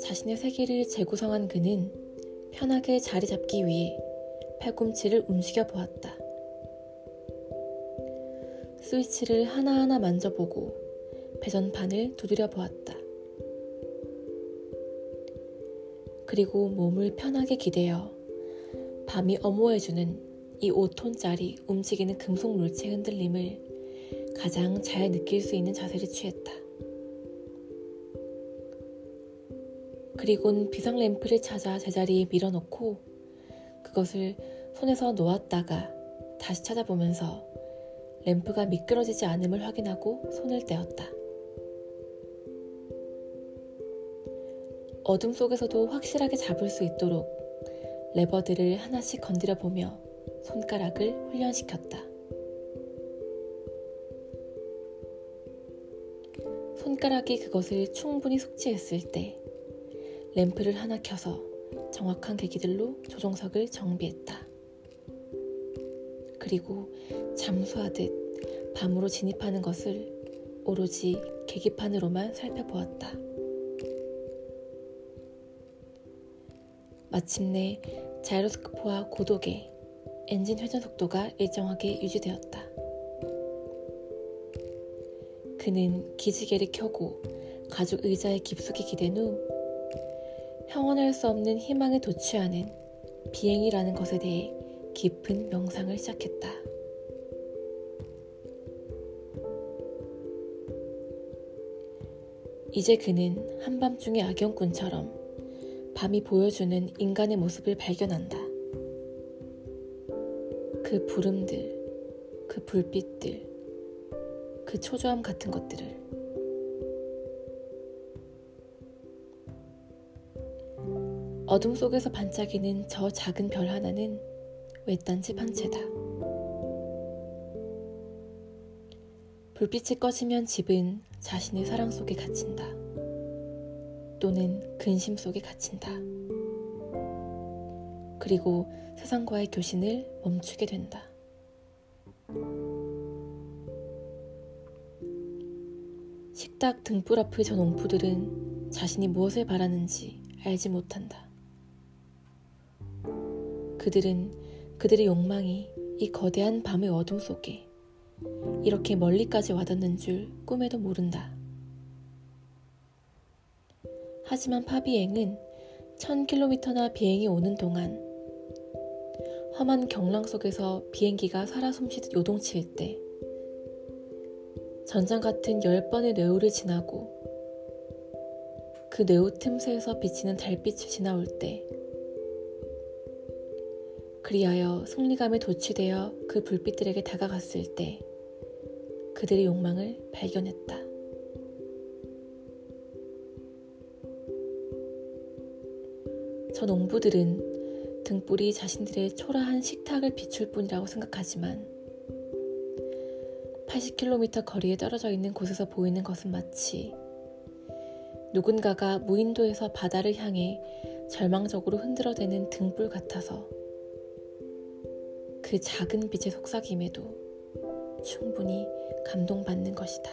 자신의 세계를 재구성한 그는 편하게 자리 잡기 위해 팔꿈치를 움직여 보았다. 스위치를 하나하나 만져보고 배전판을 두드려 보았다. 그리고 몸을 편하게 기대어 밤이 어모해주는 이 5톤짜리 움직이는 금속 물체 흔들림을 가장 잘 느낄 수 있는 자세를 취했다. 그리곤 비상 램프를 찾아 제자리에 밀어놓고 그것을 손에서 놓았다가 다시 찾아보면서 램프가 미끄러지지 않음을 확인하고 손을 떼었다. 어둠 속에서도 확실하게 잡을 수 있도록 레버들을 하나씩 건드려 보며 손가락을 훈련시켰다. 손가락이 그것을 충분히 숙지했을 때 램프를 하나 켜서 정확한 계기들로 조종석을 정비했다. 그리고 잠수하듯 밤으로 진입하는 것을 오로지 계기판으로만 살펴보았다. 마침내 자이로스코프와 고독의 엔진 회전 속도가 일정하게 유지되었다. 그는 기지개를 켜고 가죽 의자에 깊숙이 기댄 후 형언할 수 없는 희망에 도취하는 비행이라는 것에 대해 깊은 명상을 시작했다. 이제 그는 한밤중의 악영꾼처럼 밤이 보여주는 인간의 모습을 발견한다. 그 부름들, 그 불빛들, 그 초조함 같은 것들을. 어둠 속에서 반짝이는 저 작은 별 하나는 외딴 집 한 채다. 불빛이 꺼지면 집은 자신의 사랑 속에 갇힌다. 또는 근심 속에 갇힌다. 그리고 세상과의 교신을 멈추게 된다. 식탁 등불 앞의 저 농부들은 자신이 무엇을 바라는지 알지 못한다. 그들은 그들의 욕망이 이 거대한 밤의 어둠 속에 이렇게 멀리까지 와닿는 줄 꿈에도 모른다. 하지만 파비행은 1000km나 비행이 오는 동안 험한 경랑 속에서 비행기가 살아 숨쉬듯 요동칠 때 전장 같은 열 번의 뇌우를 지나고 그 뇌우 틈새에서 비치는 달빛이 지나올 때 그리하여 승리감에 도취되어 그 불빛들에게 다가갔을 때 그들의 욕망을 발견했다. 저 농부들은 등불이 자신들의 초라한 식탁을 비출 뿐이라고 생각하지만 80km 거리에 떨어져 있는 곳에서 보이는 것은 마치 누군가가 무인도에서 바다를 향해 절망적으로 흔들어대는 등불 같아서 그 작은 빛의 속삭임에도 충분히 감동받는 것이다.